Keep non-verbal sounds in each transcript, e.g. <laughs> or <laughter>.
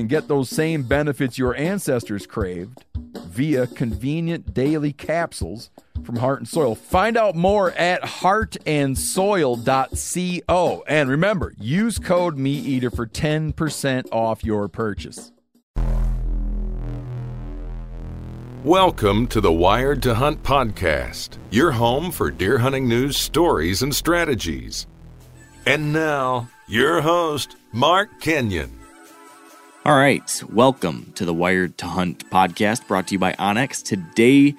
can get those same benefits your ancestors craved via convenient daily capsules from Heart and Soil. Find out more at heartandsoil.co. And remember, use code MeatEater for 10% off your purchase. Welcome to the Wired to Hunt podcast, your home for deer hunting news, stories, and strategies. And now, your host, Mark Kenyon. All right, welcome to the Wired to Hunt podcast brought to you by Onyx. Today,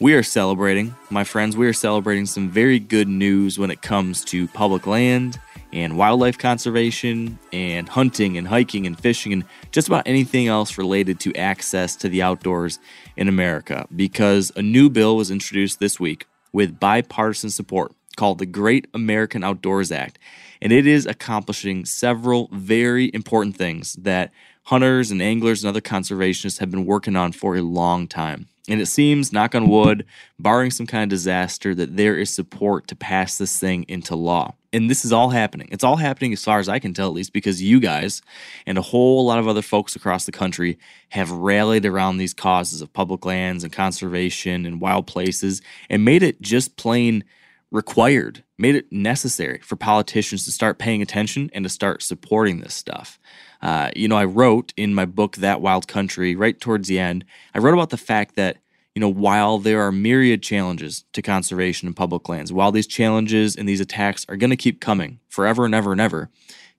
we are celebrating, my friends, we are celebrating some very good news when it comes to public land and wildlife conservation and hunting and hiking and fishing and just about anything else related to access to the outdoors in America because a new bill was introduced this week with bipartisan support called the Great American Outdoors Act. And it is accomplishing several very important things that hunters and anglers and other conservationists have been working on for a long time. And it seems, knock on wood, barring some kind of disaster, that there is support to pass this thing into law. And this is all happening. It's all happening as far as I can tell, at least, because you guys and a whole lot of other folks across the country have rallied around these causes of public lands and conservation and wild places and made it just plain required, made it necessary for politicians to start paying attention and to start supporting this stuff. Uh, you know, I wrote in my book, That Wild Country, right towards the end, I wrote about the fact that, you know, while there are myriad challenges to conservation and public lands, while these challenges and these attacks are going to keep coming forever and ever and ever,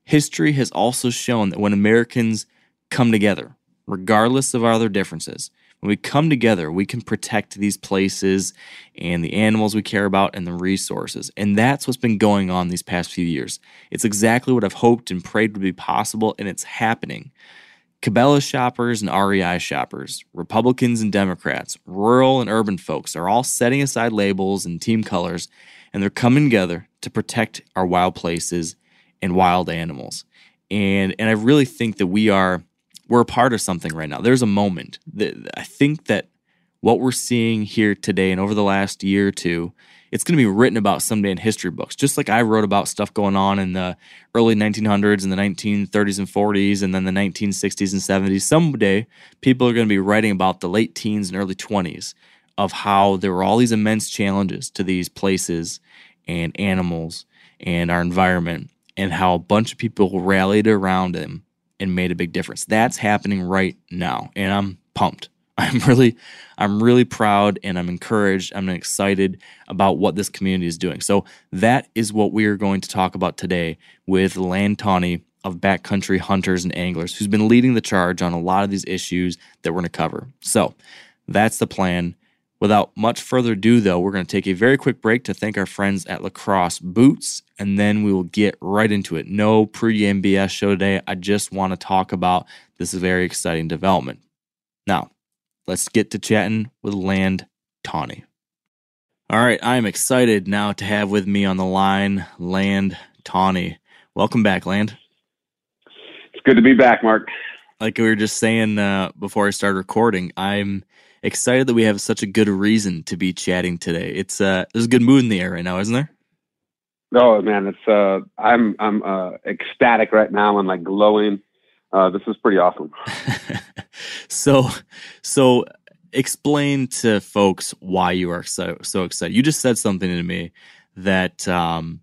history has also shown that when Americans come together, regardless of our other differences, when we come together, we can protect these places and the animals we care about and the resources. And that's what's been going on these past few years. It's exactly what I've hoped and prayed would be possible, and it's happening. Cabela's shoppers and REI shoppers, Republicans and Democrats, rural and urban folks are all setting aside labels and team colors, and they're coming together to protect our wild places and wild animals. And, and I really think that we are we're a part of something right now. There's a moment I think that what we're seeing here today and over the last year or two, it's going to be written about someday in history books. Just like I wrote about stuff going on in the early 1900s and the 1930s and 40s and then the 1960s and 70s. Someday, people are going to be writing about the late teens and early 20s of how there were all these immense challenges to these places and animals and our environment and how a bunch of people rallied around them and made a big difference. That's happening right now, and I'm pumped. <laughs> I'm really, I'm really proud and I'm encouraged. I'm excited about what this community is doing. So that is what we are going to talk about today with Land Tawney of Backcountry Hunters and Anglers, who's been leading the charge on a lot of these issues that we're going to cover. So that's the plan. Without much further ado, though, we're going to take a very quick break to thank our friends at Lacrosse Boots, and then we will get right into it. No pre-game BS show today. I just want to talk about this very exciting development. Now, let's get to chatting with Land Tawney. All right, I am excited now to have with me on the line Land Tawney. Welcome back, Land. It's good to be back, Mark. Like we were just saying uh, before I started recording, I'm excited that we have such a good reason to be chatting today. It's uh, there's a good mood in the air right now, isn't there? Oh man, it's uh, I'm I'm uh, ecstatic right now and like glowing. Uh, this is pretty awesome. <laughs> so, so explain to folks why you are so so excited. You just said something to me that um,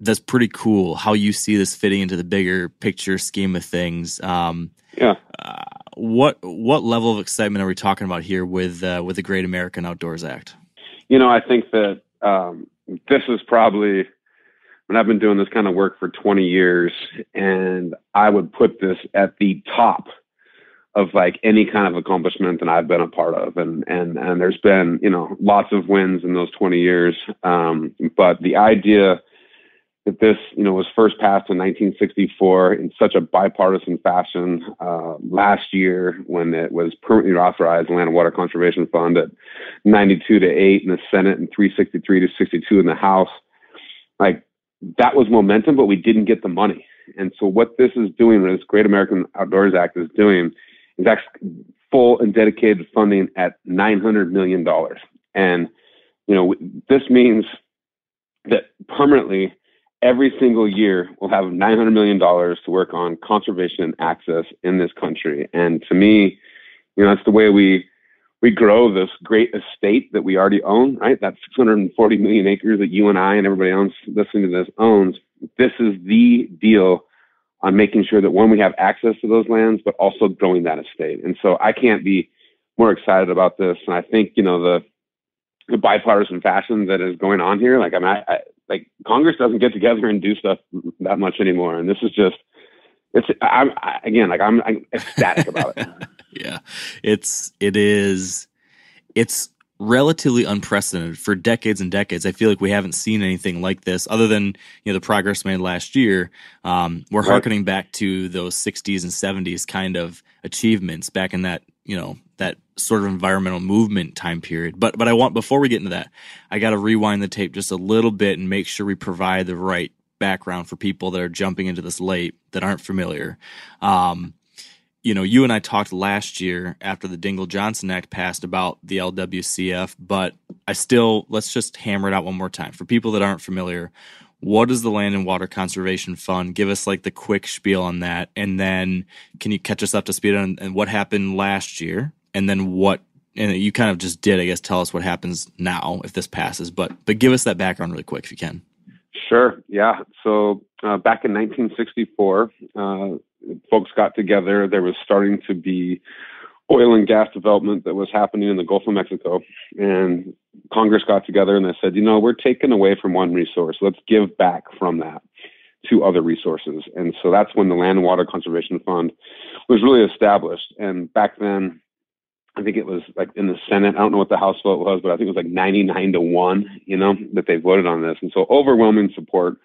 that's pretty cool. How you see this fitting into the bigger picture scheme of things. Um, yeah. Uh, what what level of excitement are we talking about here with uh, with the Great American Outdoors Act? You know, I think that um, this is probably when I've been doing this kind of work for 20 years, and I would put this at the top of like any kind of accomplishment that I've been a part of. And, and, and there's been, you know, lots of wins in those 20 years. Um, but the idea that this, you know, was first passed in 1964 in such a bipartisan fashion uh, last year when it was permanently authorized, Land and Water Conservation Fund at 92 to 8 in the Senate and 363 to 62 in the House. Like that was momentum, but we didn't get the money. And so what this is doing, what this Great American Outdoors Act is doing, is actually full and dedicated funding at $900 million. And, you know, this means that permanently every single year we'll have $900 million to work on conservation and access in this country. And to me, you know, that's the way we, we grow this great estate that we already own, right? That 640 million acres that you and I and everybody else listening to this owns. This is the deal on making sure that one, we have access to those lands, but also growing that estate. And so I can't be more excited about this. And I think, you know, the, the bipartisan fashion that is going on here, like I'm, I, I, like Congress doesn't get together and do stuff that much anymore. And this is just, it's, I'm, I, again, like I'm, I'm ecstatic about it. <laughs> yeah, it's, it is, it's relatively unprecedented for decades and decades. I feel like we haven't seen anything like this other than, you know, the progress made last year. Um, we're right. harkening back to those 60s and 70s kind of achievements back in that, you know, that sort of environmental movement time period. But, but I want, before we get into that, I got to rewind the tape just a little bit and make sure we provide the right background for people that are jumping into this late that aren't familiar. Um, you know, you and I talked last year after the Dingell Johnson Act passed about the LWCF, but I still let's just hammer it out one more time for people that aren't familiar. What is the Land and Water Conservation Fund? Give us like the quick spiel on that, and then can you catch us up to speed on and what happened last year, and then what and you kind of just did, I guess. Tell us what happens now if this passes, but but give us that background really quick if you can. Sure. Yeah. So uh, back in 1964, uh, folks got together. There was starting to be oil and gas development that was happening in the Gulf of Mexico. And Congress got together and they said, you know, we're taking away from one resource. Let's give back from that to other resources. And so that's when the Land and Water Conservation Fund was really established. And back then, I think it was like in the Senate. I don't know what the House vote was, but I think it was like 99 to 1, you know, that they voted on this. And so overwhelming support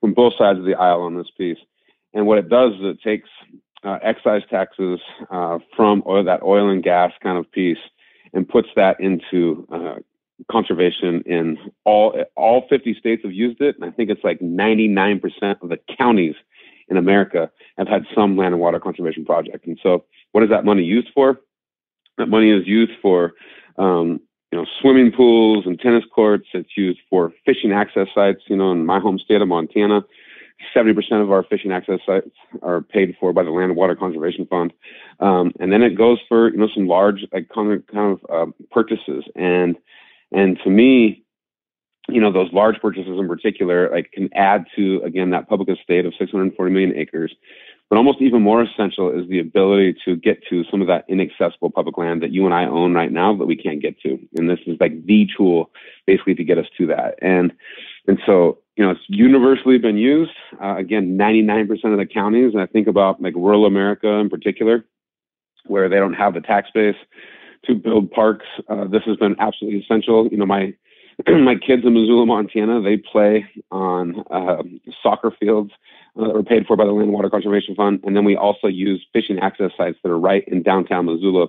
from both sides of the aisle on this piece. And what it does is it takes uh, excise taxes uh, from oil, that oil and gas kind of piece and puts that into uh, conservation in all all 50 states have used it, and I think it's like 99% of the counties in America have had some land and water conservation project. And so, what is that money used for? That money is used for um, you know swimming pools and tennis courts. It's used for fishing access sites. You know, in my home state of Montana, 70% of our fishing access sites are paid for by the Land and Water Conservation Fund. Um, and then it goes for, you know, some large like, kind of, uh, purchases. And, and to me, you know, those large purchases in particular, like can add to, again, that public estate of 640 million acres. But almost even more essential is the ability to get to some of that inaccessible public land that you and I own right now that we can't get to. And this is like the tool basically to get us to that. And, and so you know, it's universally been used. Uh, again, 99% of the counties, and I think about like rural America in particular, where they don't have the tax base to build parks. Uh, this has been absolutely essential. You know, my <clears throat> my kids in Missoula, Montana, they play on uh, soccer fields uh, that are paid for by the Land and Water Conservation Fund, and then we also use fishing access sites that are right in downtown Missoula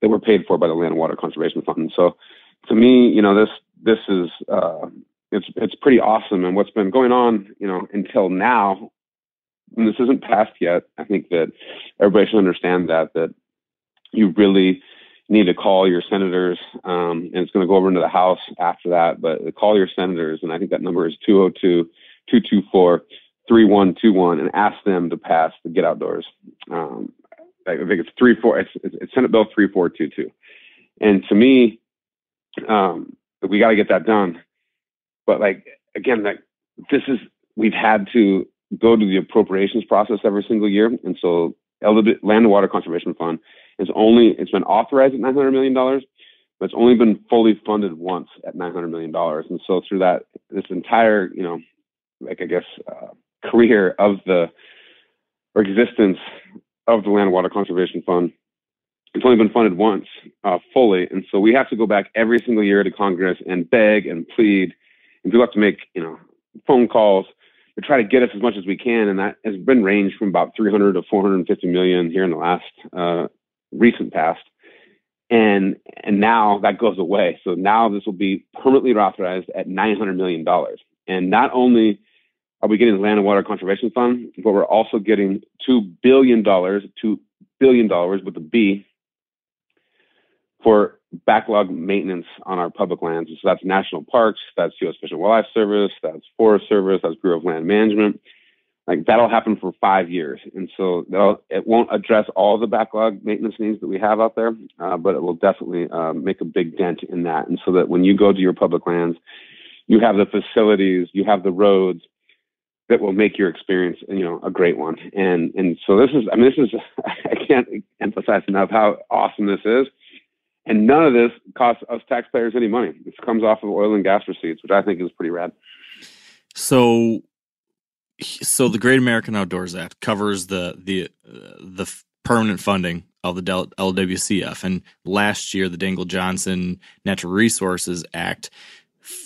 that were paid for by the Land and Water Conservation Fund. So, to me, you know, this this is uh, it's it's pretty awesome. And what's been going on, you know, until now, and this isn't passed yet. I think that everybody should understand that that you really need to call your senators, um, and it's going to go over into the House after that. But call your senators, and I think that number is 202 224 3121, and ask them to pass the Get Outdoors. Um, I think it's three four. It's, it's Senate Bill 3422, and to me, um, we got to get that done but like again, like this is we've had to go to the appropriations process every single year, and so Land and Water Conservation Fund It's only it's been authorized at 900 million dollars, but it's only been fully funded once at 900 million dollars. And so through that, this entire you know, like I guess, uh, career of the or existence of the Land Water Conservation Fund, it's only been funded once uh, fully, and so we have to go back every single year to Congress and beg and plead, and people have to make you know phone calls to try to get us as much as we can, and that has been ranged from about 300 to 450 million here in the last uh, recent past, and and now that goes away. So now this will be permanently authorized at 900 million dollars, and not only are we getting the Land and Water Conservation Fund, but we're also getting two billion dollars, two billion dollars with a B for backlog maintenance on our public lands. So that's national parks, that's U.S. Fish and Wildlife Service, that's Forest Service, that's Bureau of Land Management. Like that'll happen for five years, and so it won't address all the backlog maintenance needs that we have out there, uh, but it will definitely uh, make a big dent in that. And so that when you go to your public lands, you have the facilities, you have the roads that will make your experience, you know, a great one. And and so this is, I mean, this is, <laughs> I can't emphasize enough how awesome this is and none of this costs us taxpayers any money. This comes off of oil and gas receipts, which I think is pretty rad. So, so the Great American Outdoors Act covers the the uh, the permanent funding of the LWCF, and last year the Dingell Johnson Natural Resources Act,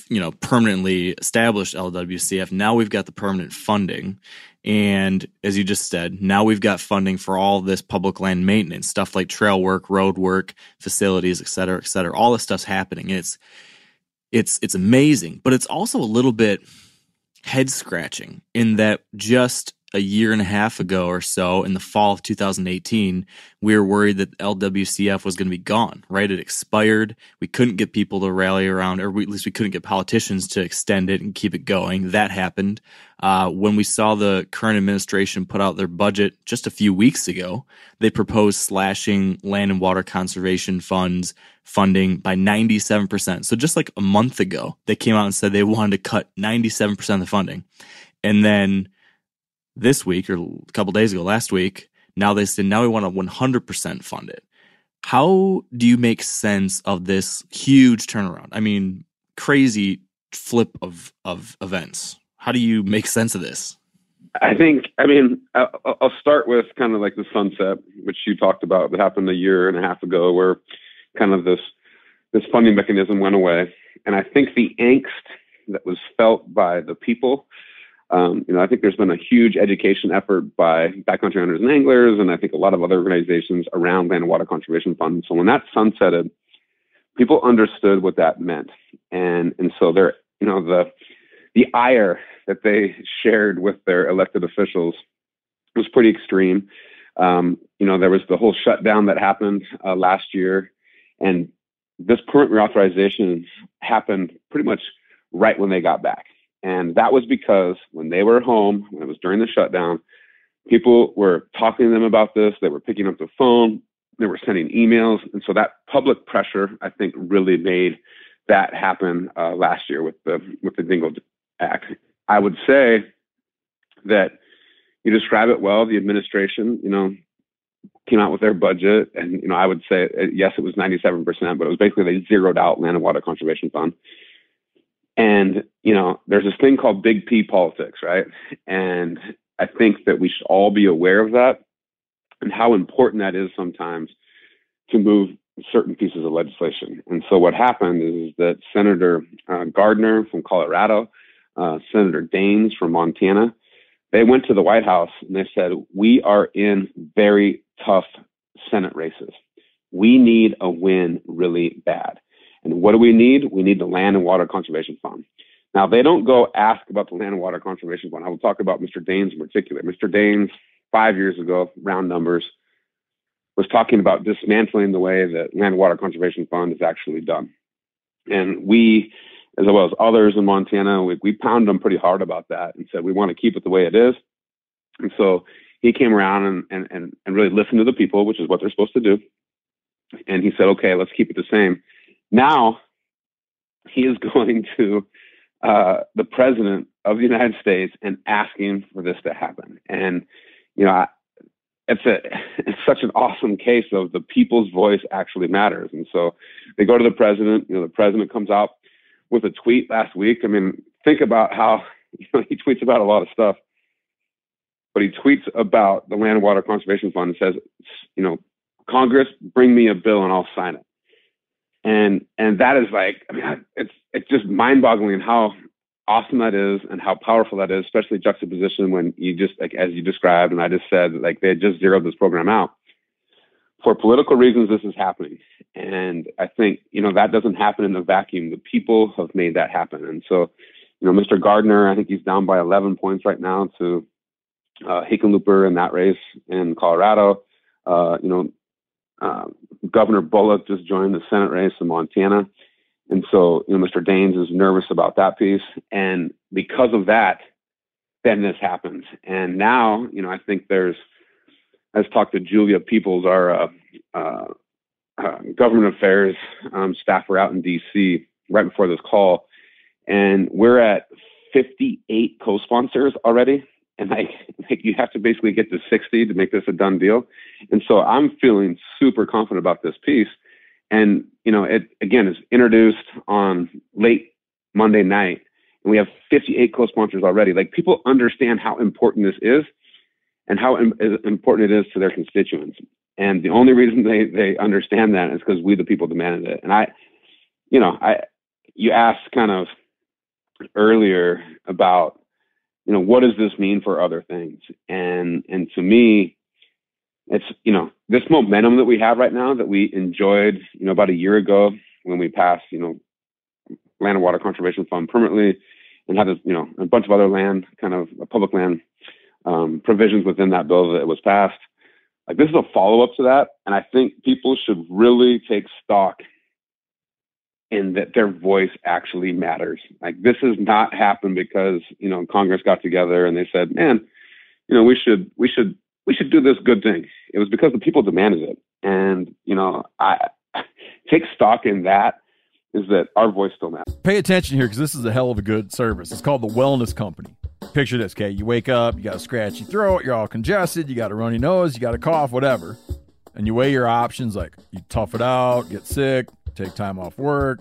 you know, permanently established LWCF. Now we've got the permanent funding, and as you just said, now we've got funding for all this public land maintenance, stuff like trail work, road work, facilities, et cetera, et cetera. All this stuff's happening. It's it's it's amazing, but it's also a little bit head scratching in that just a year and a half ago or so in the fall of 2018, we were worried that LWCF was going to be gone, right? It expired. We couldn't get people to rally around, or we, at least we couldn't get politicians to extend it and keep it going. That happened. Uh, when we saw the current administration put out their budget just a few weeks ago, they proposed slashing land and water conservation funds funding by 97%. So just like a month ago, they came out and said they wanted to cut 97% of the funding. And then this week or a couple days ago, last week, now they said now we want to 100% fund it. How do you make sense of this huge turnaround? I mean, crazy flip of of events. How do you make sense of this? I think, I mean, I'll start with kind of like the sunset, which you talked about that happened a year and a half ago, where kind of this this funding mechanism went away, and I think the angst that was felt by the people um, you know, I think there's been a huge education effort by backcountry hunters and anglers, and I think a lot of other organizations around land and water conservation funds. So when that sunsetted, people understood what that meant, and and so there, you know, the the ire that they shared with their elected officials was pretty extreme. Um, you know, there was the whole shutdown that happened uh, last year, and this permit reauthorization happened pretty much right when they got back. And that was because when they were home, when it was during the shutdown, people were talking to them about this. They were picking up the phone, they were sending emails. And so that public pressure, I think, really made that happen uh, last year with the with the Dingell Act. I would say that you describe it well. The administration, you know, came out with their budget, and you know, I would say uh, yes, it was 97%, but it was basically they zeroed out land and water conservation fund. And, you know, there's this thing called big P politics, right? And I think that we should all be aware of that and how important that is sometimes to move certain pieces of legislation. And so what happened is that Senator uh, Gardner from Colorado, uh, Senator Daines from Montana, they went to the White House and they said, We are in very tough Senate races. We need a win really bad. And what do we need? We need the Land and Water Conservation Fund. Now, they don't go ask about the Land and Water Conservation Fund. I will talk about Mr. Daines in particular. Mr. Daines, five years ago, round numbers, was talking about dismantling the way that Land and Water Conservation Fund is actually done. And we, as well as others in Montana, we, we pounded them pretty hard about that and said we want to keep it the way it is. And so he came around and, and, and, and really listened to the people, which is what they're supposed to do. And he said, okay, let's keep it the same. Now he is going to uh, the president of the United States and asking for this to happen. And you know, I, it's a <laughs> it's such an awesome case of the people's voice actually matters. And so they go to the president. You know, the president comes out with a tweet last week. I mean, think about how <laughs> you know he tweets about a lot of stuff, but he tweets about the Land and Water Conservation Fund and says, you know, Congress, bring me a bill and I'll sign it. And and that is like, I mean, it's it's just mind-boggling how awesome that is and how powerful that is, especially juxtaposition when you just like as you described and I just said like they just zeroed this program out. For political reasons, this is happening. And I think, you know, that doesn't happen in a vacuum. The people have made that happen. And so, you know, Mr. Gardner, I think he's down by 11 points right now to uh, Hickenlooper in that race in Colorado. Uh, you know, uh, Governor Bullock just joined the Senate race in Montana. And so, you know, Mr. Daines is nervous about that piece. And because of that, then this happens. And now, you know, I think there's, I just talked to Julia Peebles, our uh, uh, uh, government affairs um, staffer out in DC right before this call. And we're at 58 co sponsors already. And like, <laughs> like you have to basically get to 60 to make this a done deal. And so I'm feeling super confident about this piece. And, you know, it again is introduced on late Monday night, and we have 58 co-sponsors already. Like people understand how important this is and how Im- important it is to their constituents. And the only reason they, they understand that is because we, the people, demanded it. And I, you know, I, you asked kind of earlier about, you know, what does this mean for other things? And, and to me, it's you know this momentum that we have right now that we enjoyed you know about a year ago when we passed you know land and water conservation fund permanently and had a, you know a bunch of other land kind of public land um, provisions within that bill that was passed like this is a follow up to that and i think people should really take stock in that their voice actually matters like this has not happened because you know congress got together and they said man you know we should we should we should do this good thing. It was because the people demanded it. And, you know, I <laughs> take stock in that is that our voice still matters. Pay attention here because this is a hell of a good service. It's called the Wellness Company. Picture this, okay? You wake up, you got a scratchy throat, you're all congested, you got a runny nose, you got a cough, whatever. And you weigh your options like you tough it out, get sick, take time off work,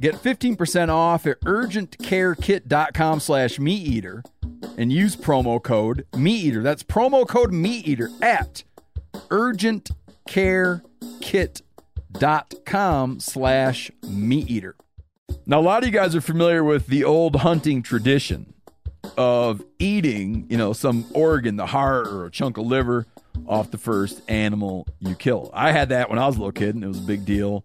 Get 15% off at urgentcarekit.com slash meateater and use promo code meateater. That's promo code meateater at urgentcarekit.com slash meat eater. Now, a lot of you guys are familiar with the old hunting tradition of eating, you know, some organ, the heart or a chunk of liver off the first animal you kill. I had that when I was a little kid, and it was a big deal.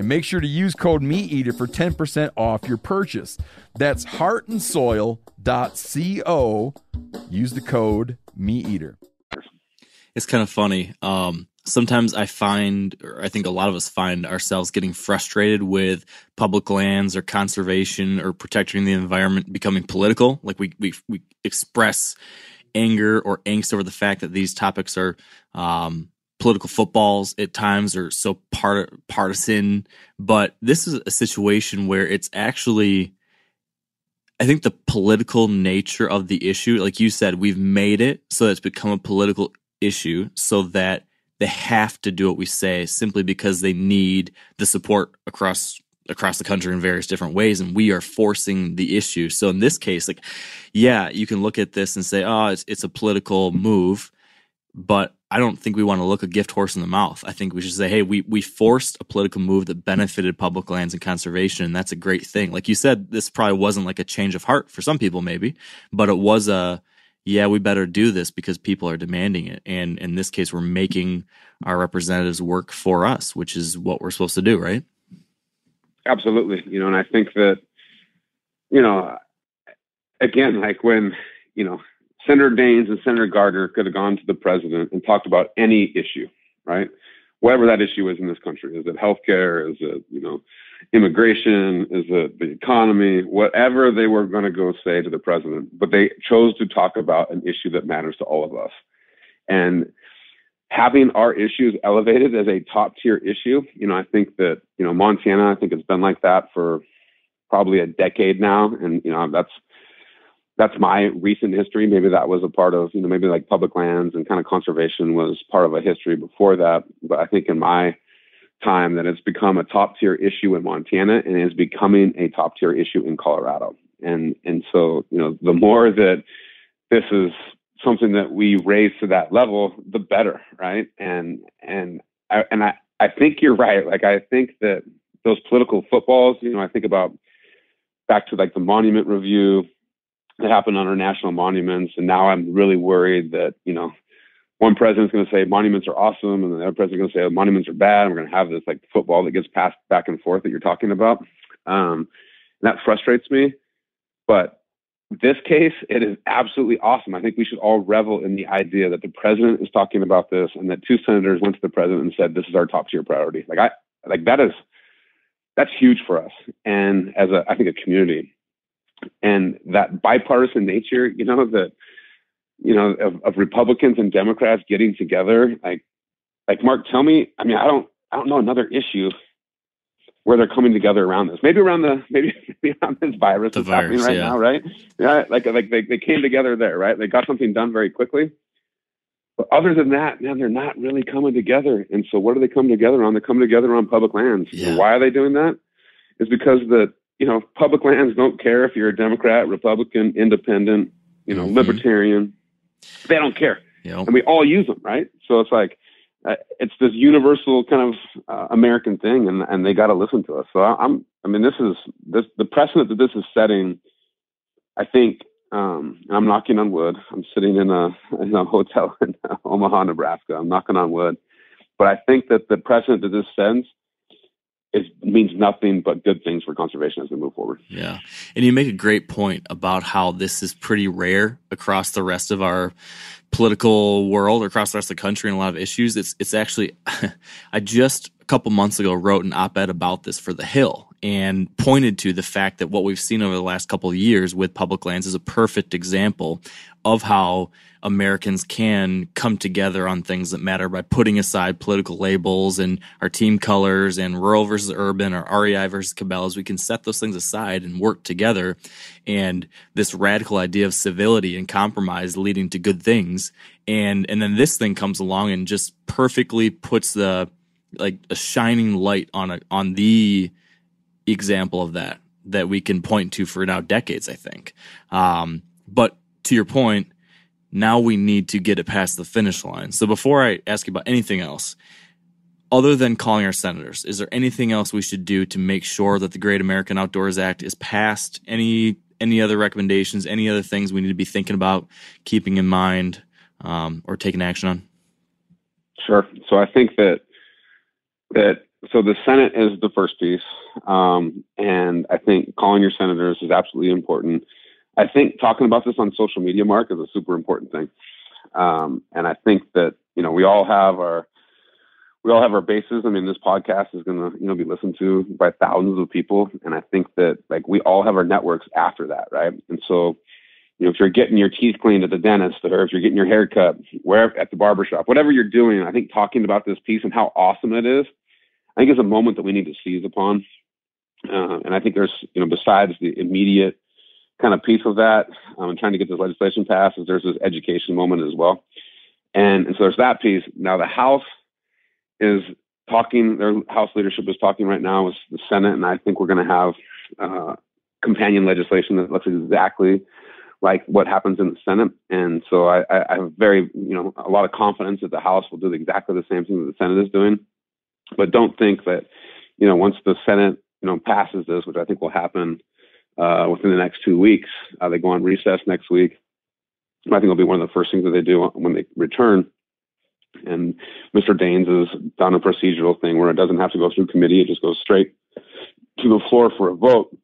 and make sure to use code MeatEater for 10% off your purchase. That's heartandsoil.co. Use the code MeatEater. It's kind of funny. Um, sometimes I find, or I think a lot of us find ourselves getting frustrated with public lands or conservation or protecting the environment becoming political. Like we we we express anger or angst over the fact that these topics are um, political footballs at times are so part partisan. But this is a situation where it's actually. I think the political nature of the issue, like you said, we've made it so that it's become a political issue so that they have to do what we say simply because they need the support across across the country in various different ways and we are forcing the issue so in this case like yeah you can look at this and say oh it's, it's a political move but i don't think we want to look a gift horse in the mouth i think we should say hey we we forced a political move that benefited public lands and conservation and that's a great thing like you said this probably wasn't like a change of heart for some people maybe but it was a yeah, we better do this because people are demanding it. And in this case, we're making our representatives work for us, which is what we're supposed to do, right? Absolutely. You know, and I think that, you know, again, like when, you know, Senator Daines and Senator Gardner could have gone to the president and talked about any issue, right? Whatever that issue is in this country. Is it healthcare? Is it, you know, immigration? Is it the economy? Whatever they were going to go say to the president, but they chose to talk about an issue that matters to all of us. And having our issues elevated as a top tier issue, you know, I think that, you know, Montana, I think it's been like that for probably a decade now. And, you know, that's, that's my recent history. Maybe that was a part of, you know, maybe like public lands and kind of conservation was part of a history before that. But I think in my time that it's become a top tier issue in Montana and is becoming a top tier issue in Colorado. And and so you know the more that this is something that we raise to that level, the better, right? And and I, and I I think you're right. Like I think that those political footballs, you know, I think about back to like the monument review that happened on our national monuments, and now I'm really worried that you know one president's going to say monuments are awesome, and the other president's going to say oh, monuments are bad. And we're going to have this like football that gets passed back and forth that you're talking about. Um, that frustrates me. But this case, it is absolutely awesome. I think we should all revel in the idea that the president is talking about this, and that two senators went to the president and said, "This is our top tier priority." Like I, like that is that's huge for us, and as a I think a community, and that bipartisan nature. You know that you know, of, of Republicans and Democrats getting together. Like, like Mark, tell me. I mean, I don't, I don't know another issue where they're coming together around this. Maybe around the, maybe, <laughs> maybe around this virus the that's virus, happening right yeah. now, right? Yeah, like, like they, they came together there, right? They got something done very quickly. But other than that, man, they're not really coming together. And so, what do they come together on? They come together on public lands. Yeah. why are they doing that? Is because the you know public lands don't care if you're a Democrat, Republican, Independent, you know, mm-hmm. Libertarian they don't care, yep. and we all use them, right? So it's like uh, it's this universal kind of uh, American thing, and and they got to listen to us. So I'm, I mean, this is this the precedent that this is setting. I think um, I'm knocking on wood. I'm sitting in a in a hotel <laughs> in Omaha, Nebraska. I'm knocking on wood, but I think that the precedent that this sends it means nothing but good things for conservation as we move forward. Yeah. And you make a great point about how this is pretty rare across the rest of our political world, across the rest of the country, and a lot of issues. It's it's actually <laughs> I just a couple months ago wrote an op-ed about this for The Hill and pointed to the fact that what we've seen over the last couple of years with public lands is a perfect example of how Americans can come together on things that matter by putting aside political labels and our team colors and rural versus urban or REI versus Cabela's. We can set those things aside and work together. And this radical idea of civility and compromise leading to good things. And, and then this thing comes along and just perfectly puts the, like a shining light on a, on the example of that that we can point to for now decades, I think. Um, but to your point, now we need to get it past the finish line. So before I ask you about anything else, other than calling our senators, is there anything else we should do to make sure that the Great American Outdoors Act is passed? Any any other recommendations? Any other things we need to be thinking about, keeping in mind, um, or taking action on? Sure. So I think that that so the Senate is the first piece, um, and I think calling your senators is absolutely important. I think talking about this on social media, Mark, is a super important thing. Um, and I think that you know we all have our we all have our bases. I mean, this podcast is going to, you know, be listened to by thousands of people. And I think that like we all have our networks after that. Right. And so, you know, if you're getting your teeth cleaned at the dentist or if you're getting your hair cut, wherever at the barbershop, whatever you're doing, I think talking about this piece and how awesome it is, I think is a moment that we need to seize upon. Uh, and I think there's, you know, besides the immediate kind of piece of that, um, trying to get this legislation passed, is there's this education moment as well. And, and so there's that piece. Now the House is talking, their House leadership is talking right now with the Senate, and I think we're going to have uh, companion legislation that looks exactly like what happens in the Senate. And so I, I have very, you know, a lot of confidence that the House will do exactly the same thing that the Senate is doing. But don't think that, you know, once the Senate, you know, passes this, which I think will happen uh, within the next two weeks, uh, they go on recess next week. I think it'll be one of the first things that they do when they return. And Mr. Daines has done a procedural thing where it doesn't have to go through committee; it just goes straight to the floor for a vote.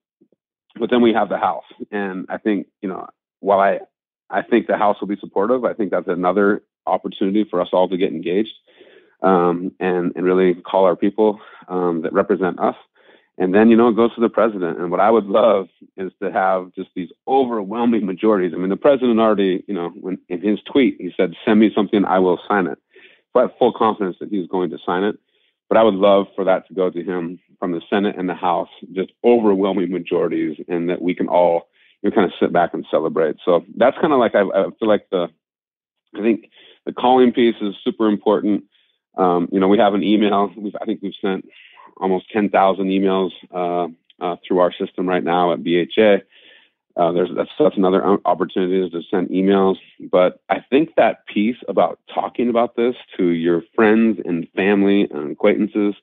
But then we have the House, and I think you know, while I I think the House will be supportive, I think that's another opportunity for us all to get engaged um, and and really call our people um, that represent us. And then, you know, it goes to the president. And what I would love is to have just these overwhelming majorities. I mean, the president already, you know, when in his tweet, he said, send me something, I will sign it. So I have full confidence that he's going to sign it. But I would love for that to go to him from the Senate and the House, just overwhelming majorities, and that we can all, you know, kind of sit back and celebrate. So that's kind of like, I, I feel like the, I think the calling piece is super important. Um, you know, we have an email. We've, I think we've sent almost 10,000 emails uh, uh, through our system right now at BHA. Uh, there's that's, that's another opportunity to send emails. But I think that piece about talking about this to your friends and family and acquaintances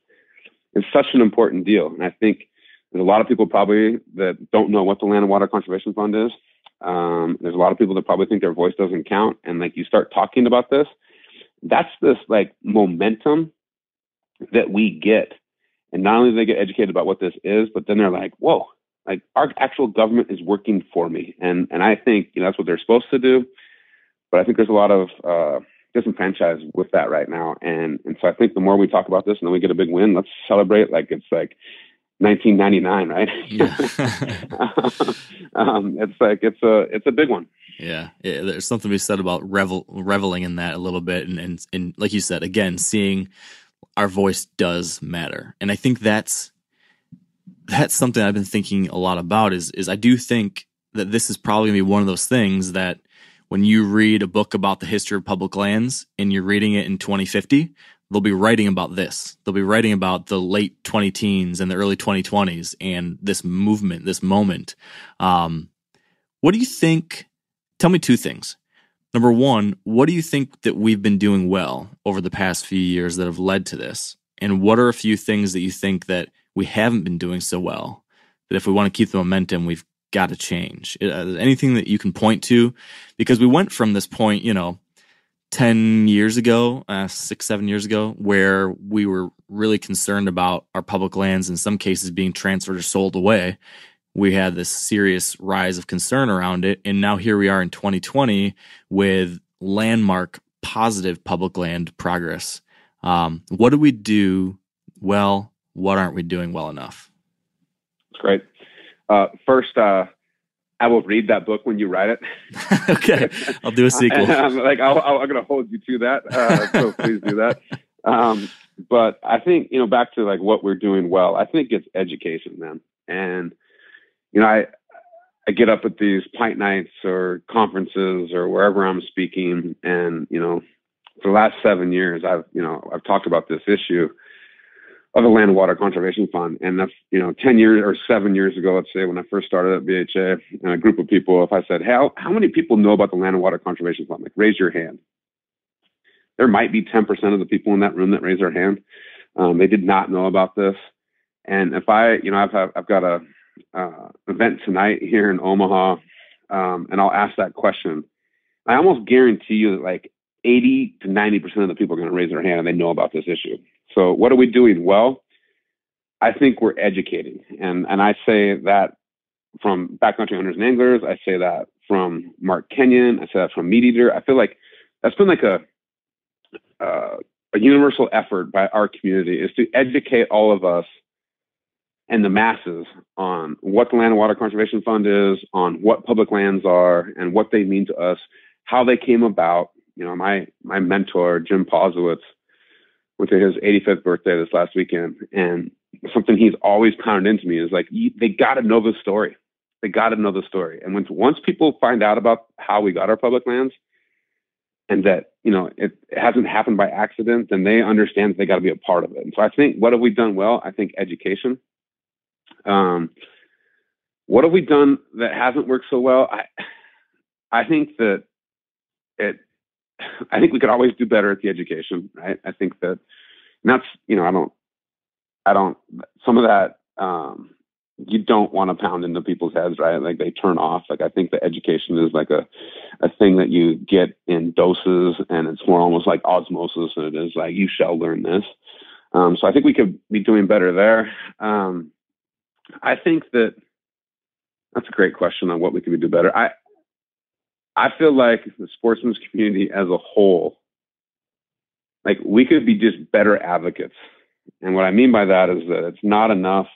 is such an important deal. And I think there's a lot of people probably that don't know what the Land and Water Conservation Fund is. Um, there's a lot of people that probably think their voice doesn't count. And like you start talking about this, that's this like momentum that we get and not only do they get educated about what this is, but then they're like, whoa, like our actual government is working for me. And and I think you know that's what they're supposed to do. But I think there's a lot of uh, disenfranchised with that right now. And and so I think the more we talk about this and then we get a big win, let's celebrate like it's like 1999, right? Yeah. <laughs> um, it's like it's a it's a big one. Yeah, yeah, there's something to be said about revel reveling in that a little bit, and and and like you said, again, seeing our voice does matter. And I think that's that's something I've been thinking a lot about is is I do think that this is probably gonna be one of those things that when you read a book about the history of public lands and you're reading it in 2050, they'll be writing about this. They'll be writing about the late 20 teens and the early 2020s and this movement, this moment. Um, what do you think? Tell me two things. Number one, what do you think that we've been doing well over the past few years that have led to this? And what are a few things that you think that we haven't been doing so well that if we want to keep the momentum, we've got to change? Uh, anything that you can point to? Because we went from this point, you know, 10 years ago, uh, six, seven years ago, where we were really concerned about our public lands in some cases being transferred or sold away we had this serious rise of concern around it. And now here we are in 2020 with landmark positive public land progress. Um, what do we do well? What aren't we doing well enough? That's great. Uh, first, uh, I will read that book when you write it. <laughs> okay, I'll do a <laughs> sequel. I'm like i am going to hold you to that, uh, so please do that. Um, but I think you know back to like what we're doing well. I think it's education, man, and you know, I I get up at these pint nights or conferences or wherever I'm speaking, and you know, for the last seven years, I've you know I've talked about this issue of the Land and Water Conservation Fund, and that's you know ten years or seven years ago, let's say when I first started at BHA, and a group of people, if I said, how how many people know about the Land and Water Conservation Fund? Like, raise your hand. There might be 10% of the people in that room that raise their hand. Um, they did not know about this. And if I, you know, I've, I've got a, uh, event tonight here in Omaha, um, and I'll ask that question. I almost guarantee you that like 80 to 90 percent of the people are going to raise their hand and they know about this issue. So what are we doing well? I think we're educating, and and I say that from backcountry hunters and anglers. I say that from Mark Kenyon. I say that from MeatEater. I feel like that's been like a uh, a universal effort by our community is to educate all of us and the masses on what the Land and Water Conservation Fund is, on what public lands are, and what they mean to us, how they came about. You know, my my mentor Jim Posewitz went to his 85th birthday this last weekend, and something he's always pounded into me is like they got to know the story. They got to know the story. And once once people find out about how we got our public lands, and that you know it, it hasn't happened by accident, then they understand they got to be a part of it. And so I think what have we done well? I think education. Um, what have we done that hasn't worked so well? I I think that it. I think we could always do better at the education, right? I think that, and that's you know I don't I don't some of that um, you don't want to pound into people's heads, right? Like they turn off. Like I think the education is like a a thing that you get in doses, and it's more almost like osmosis, and it is like you shall learn this. Um, so I think we could be doing better there. Um, I think that that's a great question on what we could do better. I I feel like the sportsman's community as a whole, like we could be just better advocates. And what I mean by that is that it's not enough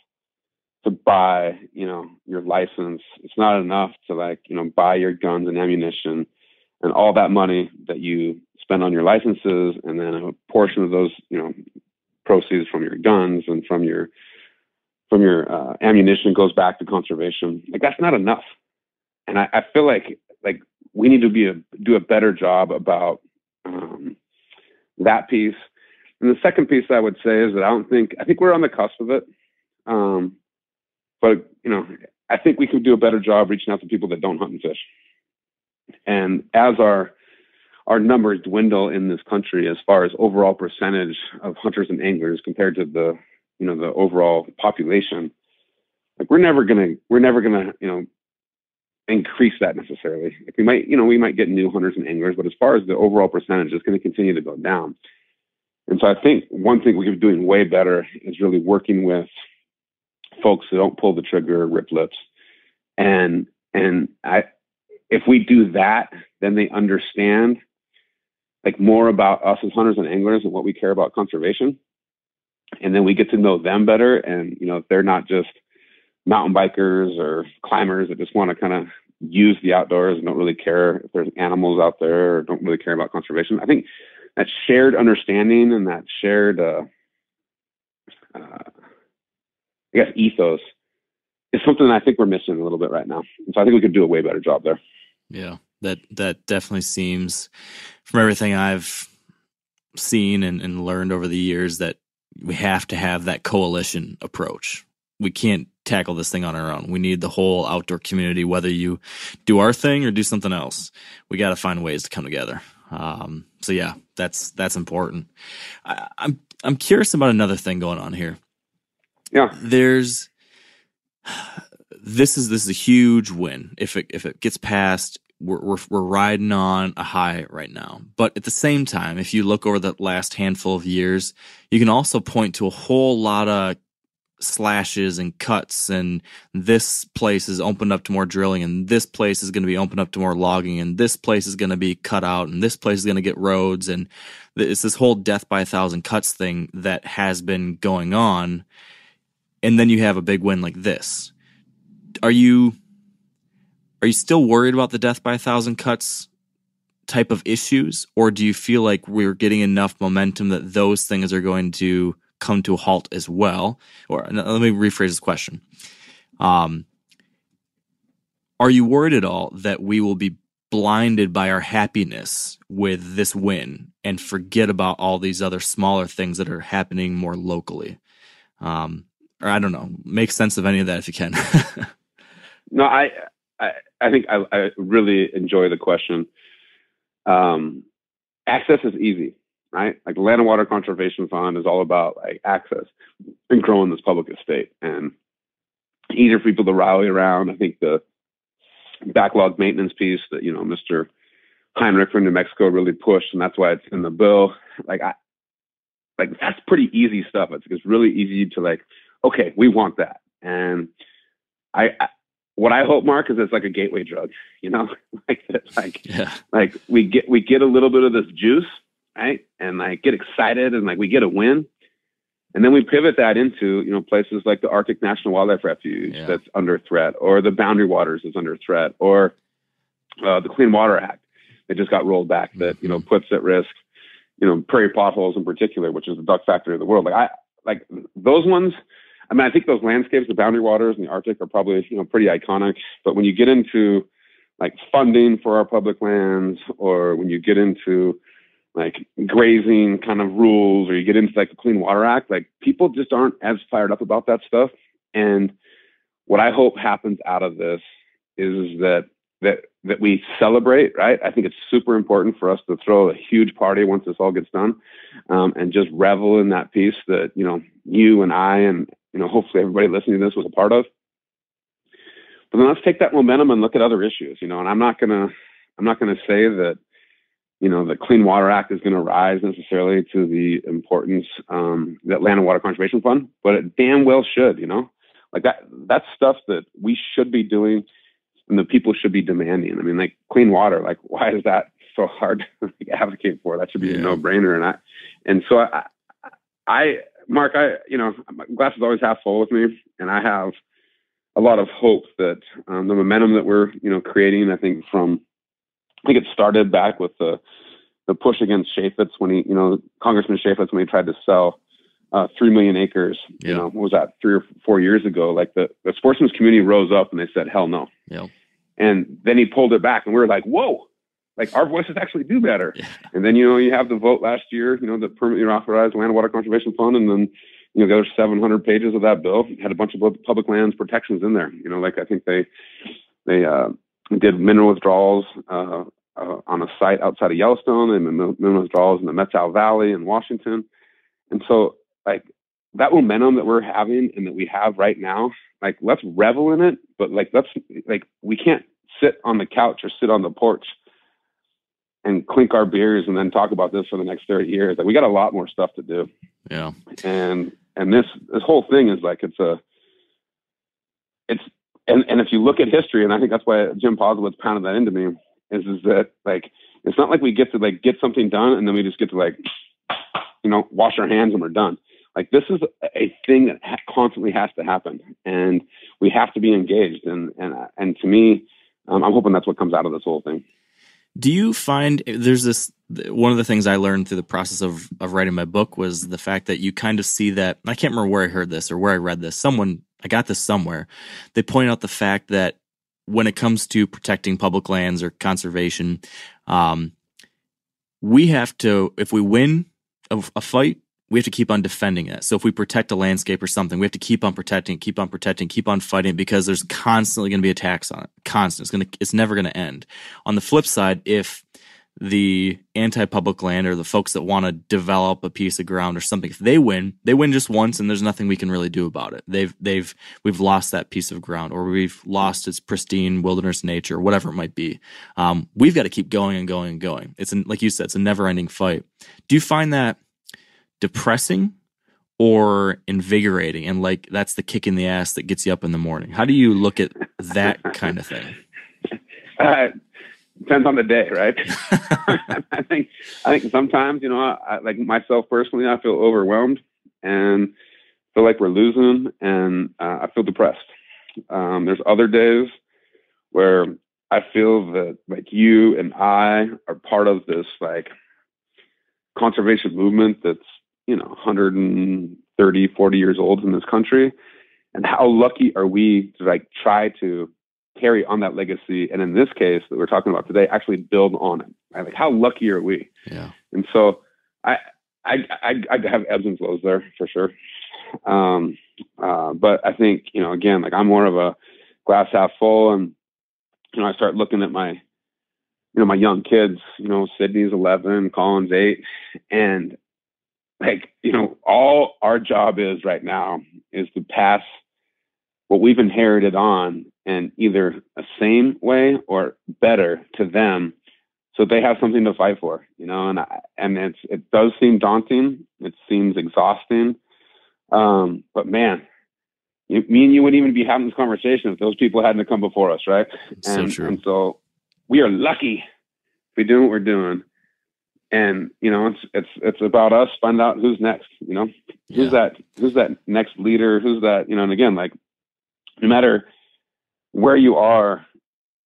to buy, you know, your license. It's not enough to like, you know, buy your guns and ammunition and all that money that you spend on your licenses and then a portion of those, you know, proceeds from your guns and from your from your uh, ammunition goes back to conservation. Like that's not enough. And I, I feel like like we need to be a, do a better job about um, that piece. And the second piece I would say is that I don't think I think we're on the cusp of it. Um, but you know, I think we could do a better job reaching out to people that don't hunt and fish. And as our our numbers dwindle in this country as far as overall percentage of hunters and anglers compared to the you know the overall population, like we're never gonna we're never gonna you know increase that necessarily. Like we might you know we might get new hunters and anglers, but as far as the overall percentage, it's going to continue to go down. And so I think one thing we could be doing way better is really working with folks who don't pull the trigger, rip lips, and and I, if we do that, then they understand like more about us as hunters and anglers and what we care about conservation, and then we get to know them better. And you know, they're not just mountain bikers or climbers that just want to kind of use the outdoors and don't really care if there's animals out there or don't really care about conservation. I think that shared understanding and that shared uh, uh, I guess ethos is something I think we're missing a little bit right now. And so I think we could do a way better job there. Yeah, that that definitely seems from everything I've seen and, and learned over the years that we have to have that coalition approach. We can't tackle this thing on our own. We need the whole outdoor community, whether you do our thing or do something else. We got to find ways to come together. Um, so yeah, that's that's important. I, I'm I'm curious about another thing going on here. Yeah. There's this is this is a huge win. If it if it gets passed, we're, we're we're riding on a high right now. But at the same time, if you look over the last handful of years, you can also point to a whole lot of slashes and cuts and this place is opened up to more drilling and this place is going to be opened up to more logging and this place is going to be cut out and this place is going to get roads and it's this whole death by a thousand cuts thing that has been going on and then you have a big win like this are you are you still worried about the death by a thousand cuts type of issues or do you feel like we're getting enough momentum that those things are going to come to a halt as well? Or let me rephrase this question. Um, are you worried at all that we will be blinded by our happiness with this win and forget about all these other smaller things that are happening more locally? Um, or I don't know, make sense of any of that if you can. <laughs> no, I, I, I think I, I, really enjoy the question. Um, access is easy right? Like Land and Water Conservation Fund is all about like access and growing this public estate and easier for people to rally around. I think the backlog maintenance piece that, you know, Mr. Heinrich from New Mexico really pushed, and that's why it's in the bill. Like I like that's pretty easy stuff. It's it's really easy to like, okay, we want that. And I, I what I hope, Mark, is it's like a gateway drug, you know, <laughs> like like, yeah. like we get we get a little bit of this juice, right? And like get excited and like we get a win. And then we pivot that into, you know, places like the Arctic National Wildlife Refuge yeah. that's under threat, or the Boundary Waters is under threat, or uh, the Clean Water Act that just got rolled back that, you know, mm-hmm. puts at risk, you know, prairie potholes in particular, which is the duck factory of the world. Like I like those ones, I mean, I think those landscapes, the boundary waters and the Arctic are probably, you know, pretty iconic. But when you get into like funding for our public lands or when you get into like grazing kind of rules or you get into like the Clean Water Act, like people just aren't as fired up about that stuff. And what I hope happens out of this is that that that we celebrate, right? I think it's super important for us to throw a huge party once this all gets done, um, and just revel in that piece that you know you and I and you know hopefully everybody listening to this was a part of. But then let's take that momentum and look at other issues, you know. And I'm not gonna I'm not gonna say that you know the Clean Water Act is going to rise necessarily to the importance um, that Land and Water Conservation Fund, but it damn well should, you know. Like that that's stuff that we should be doing and the people should be demanding. I mean, like clean water, like why is that so hard <laughs> to advocate for? That should be yeah. a no brainer. And I, and so I, I, Mark, I, you know, glass is always half full with me, and I have a lot of hope that um, the momentum that we're, you know, creating. I think from, I think it started back with the the push against Chaffetz when he, you know, Congressman Chaffetz when he tried to sell uh, three million acres. Yeah. You know, what was that three or four years ago? Like the, the sportsman's community rose up and they said, "Hell no." Yeah. And then he pulled it back, and we were like, "Whoa!" Like our voices actually do better. Yeah. And then you know you have the vote last year, you know, the permanently authorized land water conservation fund, and then you know the other 700 pages of that bill had a bunch of public lands protections in there. You know, like I think they they uh, did mineral withdrawals uh, uh, on a site outside of Yellowstone and mineral withdrawals in the Methow Valley in Washington. And so like that momentum that we're having and that we have right now, like let's revel in it, but like let's like we can't sit on the couch or sit on the porch and clink our beers and then talk about this for the next 30 years. Like we got a lot more stuff to do. Yeah. And and this this whole thing is like it's a it's and and if you look at history, and I think that's why Jim Posewitz pounded that into me, is is that like it's not like we get to like get something done and then we just get to like you know wash our hands and we're done. Like this is a thing that ha- constantly has to happen, and we have to be engaged. And and and to me, um, I'm hoping that's what comes out of this whole thing. Do you find there's this one of the things I learned through the process of of writing my book was the fact that you kind of see that I can't remember where I heard this or where I read this. Someone I got this somewhere. They point out the fact that when it comes to protecting public lands or conservation, um, we have to if we win a, a fight, we have to keep on defending it. So if we protect a landscape or something, we have to keep on protecting, keep on protecting, keep on fighting because there's constantly going to be attacks on it. Constant. It's going to, it's never going to end. On the flip side, if the anti-public land or the folks that want to develop a piece of ground or something, if they win, they win just once and there's nothing we can really do about it. They've, they've, we've lost that piece of ground or we've lost its pristine wilderness nature, whatever it might be. Um, we've got to keep going and going and going. It's an, like you said, it's a never ending fight. Do you find that depressing or invigorating and like that's the kick in the ass that gets you up in the morning. How do you look at that kind of thing? <laughs> Uh, depends on the day right? <laughs> I think i think sometimes you know I, like myself personally i feel overwhelmed and feel like we're losing and uh, i feel depressed. Um, there's other days where i feel that like you and i are part of this like conservation movement that's you know 130 40 years old in this country? And how lucky are we to like try to carry on that legacy and in this case that we're talking about today actually build on it right? like how lucky are we? Yeah. And so i i i, I have ebbs and flows there for sure. Um uh but i think you know again like i'm more of a glass half full and you know i start looking at my you know my young kids you know sydney's 11 colin's 8 and like you know all our job is right now is to pass what we've inherited on and either a same way or better to them so they have something to fight for you know and I, and it's it does seem daunting. It seems exhausting. Um, but man you, me and you wouldn't even be having this conversation if those people hadn't come before us right? And, so true. and so we are lucky to be doing what we're doing and you know it's it's it's about us find out who's next you know? Who's yeah. that who's that next leader? Who's that you know and again like no matter where you are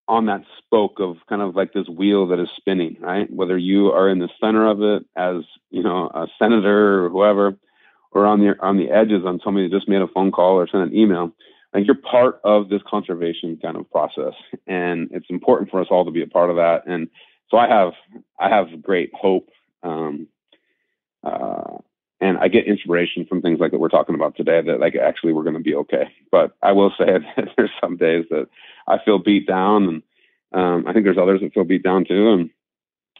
on that spoke of kind of like this wheel that is spinning right? Whether you are in the center of it as you know a senator or whoever or on the on the edges on somebody that just made a phone call or sent an email like you're part of this conservation kind of process. And it's important for us all to be a part of that. And so I have I have great hope, um, uh, and I get inspiration from things like that we're talking about today. That like actually we're going to be okay. But I will say <laughs> that there's some days that I feel beat down, and um, I think there's others that feel beat down too, and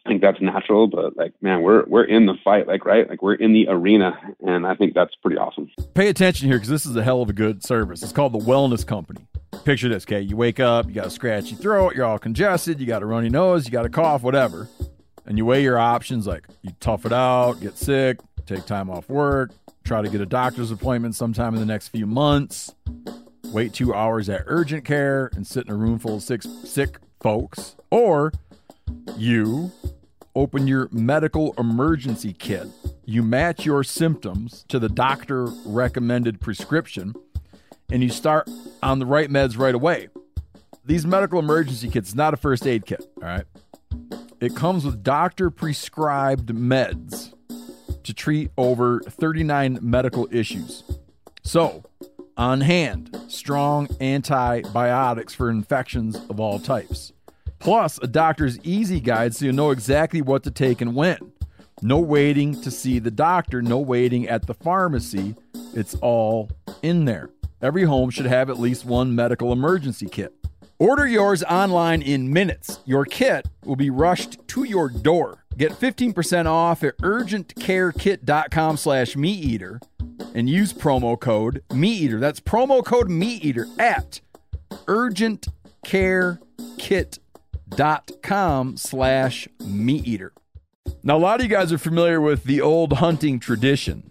I think that's natural. But like man, we're we're in the fight, like right, like we're in the arena, and I think that's pretty awesome. Pay attention here because this is a hell of a good service. It's called the Wellness Company picture this, okay? You wake up, you got a scratchy throat, you're all congested, you got a runny nose, you got a cough, whatever. And you weigh your options like you tough it out, get sick, take time off work, try to get a doctor's appointment sometime in the next few months, wait two hours at urgent care and sit in a room full of six sick folks, or you open your medical emergency kit. You match your symptoms to the doctor recommended prescription and you start on the right meds right away. These medical emergency kits, not a first aid kit, all right? It comes with doctor prescribed meds to treat over 39 medical issues. So, on hand, strong antibiotics for infections of all types. Plus, a doctor's easy guide so you know exactly what to take and when. No waiting to see the doctor, no waiting at the pharmacy. It's all in there. Every home should have at least one medical emergency kit. Order yours online in minutes. Your kit will be rushed to your door. Get 15% off at urgentcarekit.com slash meateater and use promo code meateater. That's promo code meateater at urgentcarekit.com slash meateater. Now, a lot of you guys are familiar with the old hunting tradition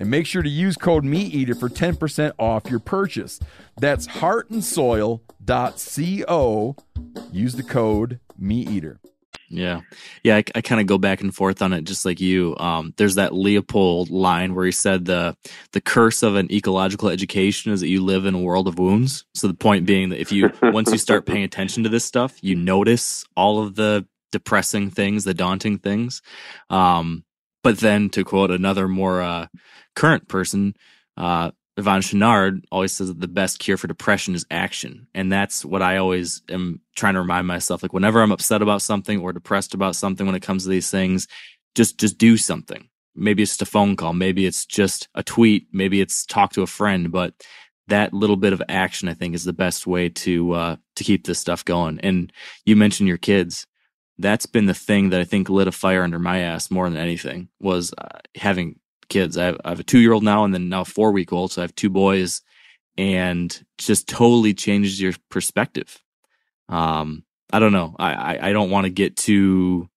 and make sure to use code MeatEater for 10% off your purchase. That's heartandsoil.co. Use the code MeatEater. Yeah. Yeah, I, I kind of go back and forth on it just like you. Um, there's that Leopold line where he said the the curse of an ecological education is that you live in a world of wounds. So the point being that if you <laughs> once you start paying attention to this stuff, you notice all of the depressing things, the daunting things. Um, but then to quote another more uh, current person, uh, Yvon Chouinard always says that the best cure for depression is action. And that's what I always am trying to remind myself. Like whenever I'm upset about something or depressed about something when it comes to these things, just, just do something. Maybe it's just a phone call. Maybe it's just a tweet. Maybe it's talk to a friend, but that little bit of action, I think is the best way to, uh, to keep this stuff going. And you mentioned your kids that's been the thing that I think lit a fire under my ass more than anything was uh, having kids. I have, I have a two year old now and then now four week old. So I have two boys and just totally changes your perspective. Um, I don't know. I, I, I don't want to get too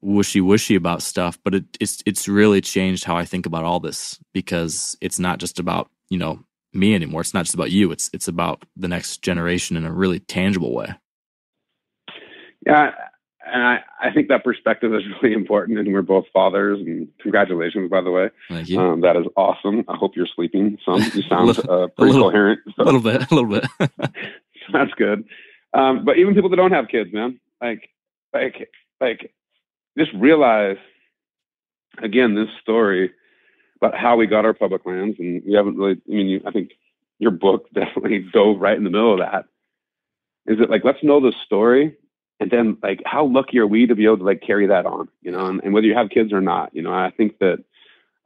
wishy washy about stuff, but it, it's, it's really changed how I think about all this because it's not just about, you know, me anymore. It's not just about you. It's, it's about the next generation in a really tangible way. Yeah and I, I think that perspective is <laughs> really important. And we're both fathers. And congratulations, by the way. Thank you. Um, that is awesome. I hope you're sleeping. Some you <laughs> sound little, uh, pretty a little, coherent. A little bit. A little bit. <laughs> that's good. Um, but even people that don't have kids, man, like, like, like, just realize again this story about how we got our public lands, and we haven't really. I mean, you, I think your book definitely dove right in the middle of that. Is it like let's know the story, and then like how lucky are we to be able to like carry that on, you know, and, and whether you have kids or not, you know, I think that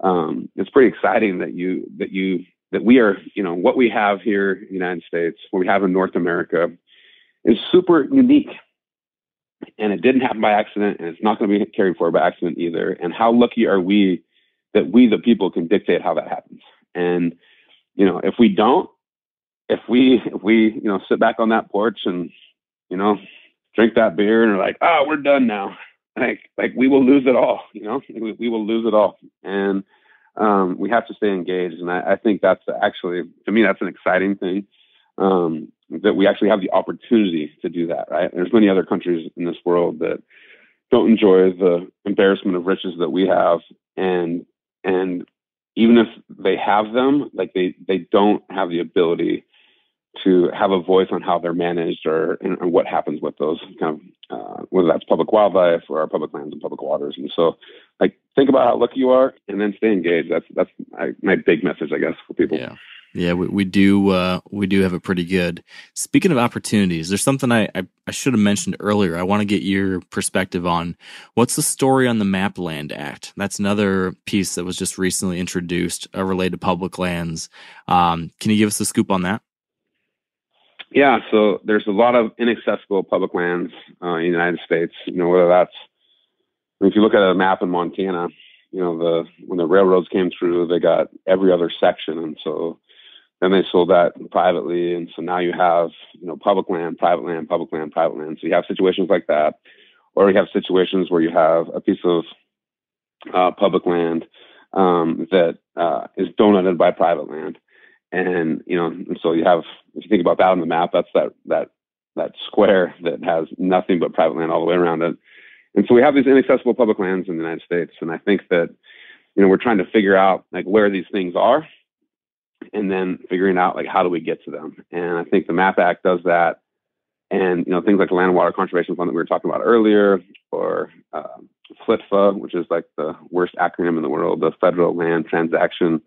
um, it's pretty exciting that you that you that we are, you know, what we have here in the United States, what we have in North America, is super unique. And it didn't happen by accident, and it's not going to be carried forward by accident either. And how lucky are we that we, the people, can dictate how that happens? And you know, if we don't, if we if we you know sit back on that porch and you know drink that beer and are like, oh, we're done now, like like we will lose it all. You know, we, we will lose it all. And um, we have to stay engaged. And I, I, think that's actually, to me, that's an exciting thing um, that we actually have the opportunity to do that, right? There's many other countries in this world that don't enjoy the embarrassment of riches that we have. And, and even if they have them, like they, they don't have the ability to have a voice on how they're managed or and, and what happens with those kind of uh, whether that's public wildlife or our public lands and public waters. And so, like, think about how lucky you are, and then stay engaged. That's that's my, big message, I guess, for people. Yeah. Yeah, we, we do uh, we do have it pretty good. Speaking of opportunities, there's something I, I, I should have mentioned earlier. I want to get your perspective on what's the story on the Mapland Act. That's another piece that was just recently introduced uh, related to public lands. Um, can you give us a scoop on that? Yeah, so there's a lot of inaccessible public lands uh, in the United States. You know, whether that's if you look at a map in Montana, you know, the when the railroads came through, they got every other section, and so then they sold that privately, and so now you have you know public land, private land, public land, private land. So you have situations like that, or you have situations where you have a piece of uh, public land um, that uh, is donated by private land and you know, and so you have if you think about that on the map, that's that that that square that has nothing but private land all the way around it. And so we have these inaccessible public lands in the United States, and I think that you know we're trying to figure out like where these things are, and then figuring out like how do we get to them. And I think the MAP Act does that. And you know things like the Land and Water Conservation Fund that we were talking about earlier, or uh, which is like the worst acronym in the world, the Federal Land Transaction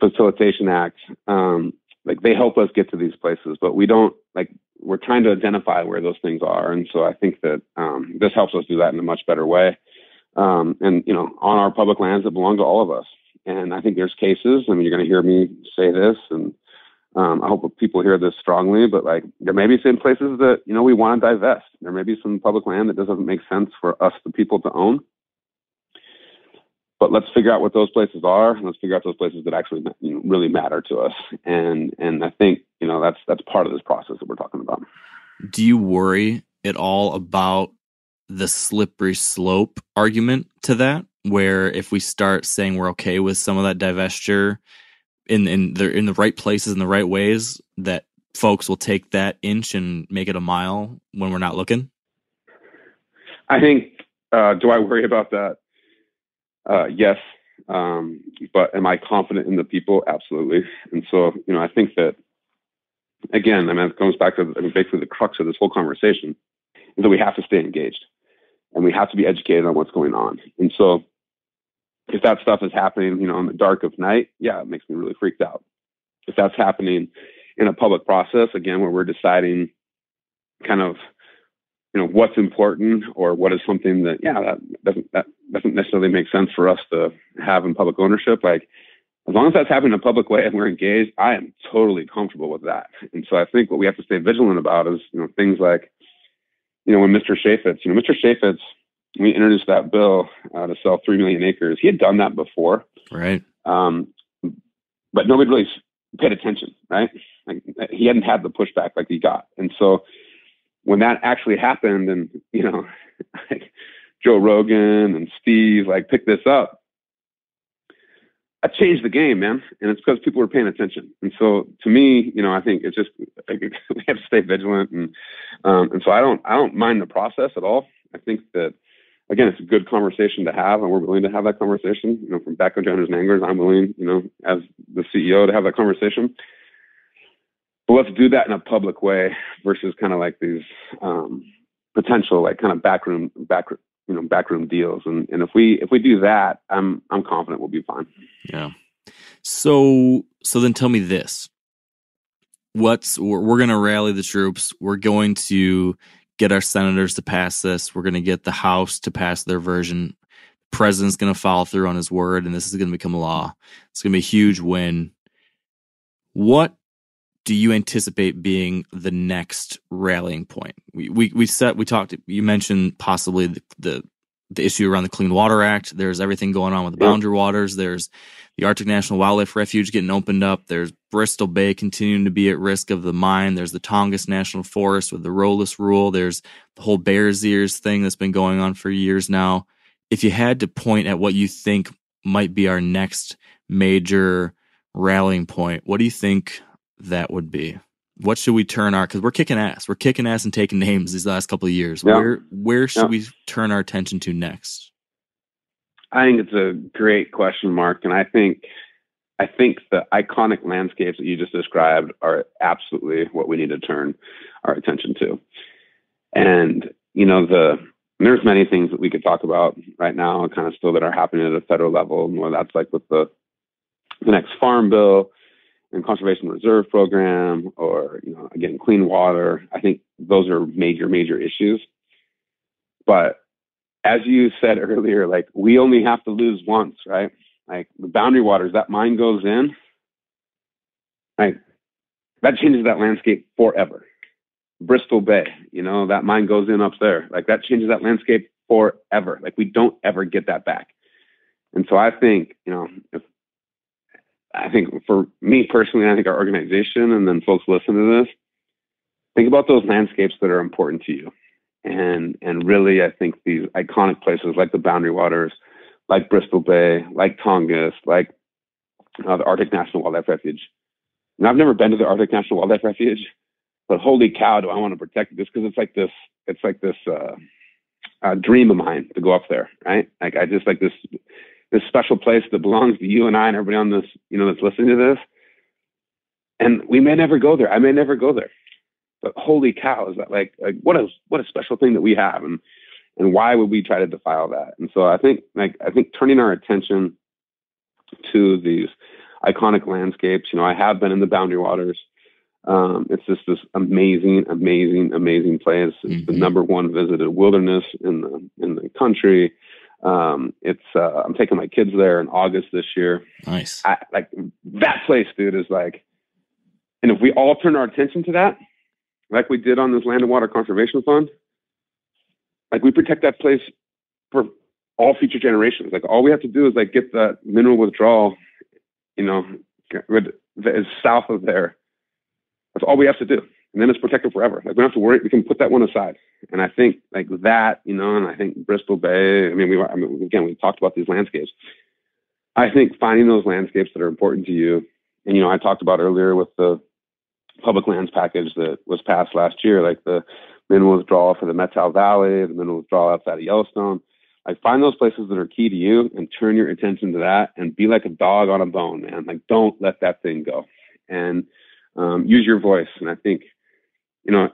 Facilitation Act, um, like they help us get to these places, but we don't like we're trying to identify where those things are, and so I think that um, this helps us do that in a much better way. Um, and you know, on our public lands that belong to all of us. And I think there's cases. I mean, you're going to hear me say this, and um, I hope people hear this strongly. But like, there may be some places that you know we want to divest. There may be some public land that doesn't make sense for us, the people, to own but let's figure out what those places are and let's figure out those places that actually you know, really matter to us. And and i think you know that's that's part of this process that we're talking about. Do you worry at all about the slippery slope argument to that where if we start saying we're okay with some of that divestiture in in the in the right places in the right ways that folks will take that inch and make it a mile when we're not looking? I think uh, do i worry about that uh, yes. Um, but am I confident in the people? Absolutely. And so, you know, I think that again, I mean, it comes back to I mean, basically the crux of this whole conversation is that we have to stay engaged and we have to be educated on what's going on. And so, if that stuff is happening, you know, in the dark of night, yeah, it makes me really freaked out. If that's happening in a public process, again, where we're deciding kind of you know what's important or what is something that yeah that doesn't that doesn't necessarily make sense for us to have in public ownership. Like as long as that's happening in a public way and we're engaged i am totally comfortable with that. And so i think what we have to stay vigilant about is you know things like you know when mr Chaffetz you know mr Chaffetz we introduced that bill uh, to sell 3 million acres he had done that before. Right. Um, but nobody really paid attention right? Like he hadn't had the pushback like he got. And so when that actually happened and you know <laughs> joe rogan and steve like picked this up I changed the game man. And it's because people were paying attention. And so to me you know i think it's just <laughs> we have to stay vigilant. And um, and so i don't i don't mind the process at all. I think that again it's a good conversation to have and we're willing to have that conversation. You know from joiners and anglers i'm willing you know as the ceo to have that conversation but let's do that in a public way versus kind of like these um, potential like kind of backroom back you know backroom deals and and if we if we do that i'm i'm confident we'll be fine Yeah. So so then tell me this. What's we're, we're going to rally the troops. We're going to get our senators to pass this. We're going to get the House to pass their version. President's going to follow through on his word, and this is going to become law. It's going to be a huge win. What do you anticipate being the next rallying point? We we we set we talked. You mentioned possibly the, the the issue around the Clean Water Act. There's everything going on with the boundary waters. There's the Arctic National Wildlife Refuge getting opened up. There's Bristol Bay continuing to be at risk of the mine. There's the Tongass National Forest with the roadless rule. There's the whole Bears Ears thing that's been going on for years now. If you had to point at what you think might be our next major rallying point, what do you think that would be? what should we turn our because we're kicking ass we're kicking ass and taking names these last couple of years yeah. where where should yeah. we turn our attention to next i think it's a great question mark and i think i think the iconic landscapes that you just described are absolutely what we need to turn our attention to and you know the there's many things that we could talk about right now kind of still that are happening at a federal level and whether that's like with the the next farm bill and conservation reserve program or you know again clean water. I think those are major major issues. But as you said <laughs> earlier like we only have to lose once right? Like the boundary waters that mine goes in right? That changes that landscape forever. Bristol bay you know that mine goes in up there. Like that changes that landscape forever. Like we don't ever get that back. And so i think you know if I think for me personally, I think our organization and then folks listen to this, think about those landscapes that are important to you. And and really I think these iconic places like the Boundary Waters, like Bristol Bay, like Tongass, like uh, the Arctic National Wildlife Refuge. And I've never been to the Arctic National Wildlife Refuge, but holy cow, do I want to protect this because it's like this, it's like this uh, uh, dream of mine to go up there, right? Like I just like this this special place that belongs to you and I and everybody on this, you know, that's listening to this. And we may never go there. I may never go there. But holy cow, is that like like what a what a special thing that we have and and why would we try to defile that? And so I think like I think turning our attention to these iconic landscapes, you know, I have been in the boundary waters. Um, it's just this amazing, amazing, amazing place. It's mm-hmm. the number one visited wilderness in the in the country. Um, it's uh, I'm taking my kids there in August this year. Nice. I, like that place, dude, is like, and if we all turn our attention to that, like we did on this Land and Water Conservation Fund, like we protect that place for all future generations. Like all we have to do is like get that mineral withdrawal, you know, that is south of there. That's all we have to do and then it's protected forever. Like we don't have to worry. We can put that one aside. And I think like that, you know, and I think Bristol Bay. I mean, we I mean, again we talked about these landscapes. I think finding those landscapes that are important to you, and you know, I talked about earlier with the public lands package that was passed last year, like the mineral withdrawal for the Methow Valley, the mineral withdrawal outside of Yellowstone. Like find those places that are key to you and turn your attention to that and be like a dog on a bone, man. Like don't let that thing go. And um, use your voice. And I think you know,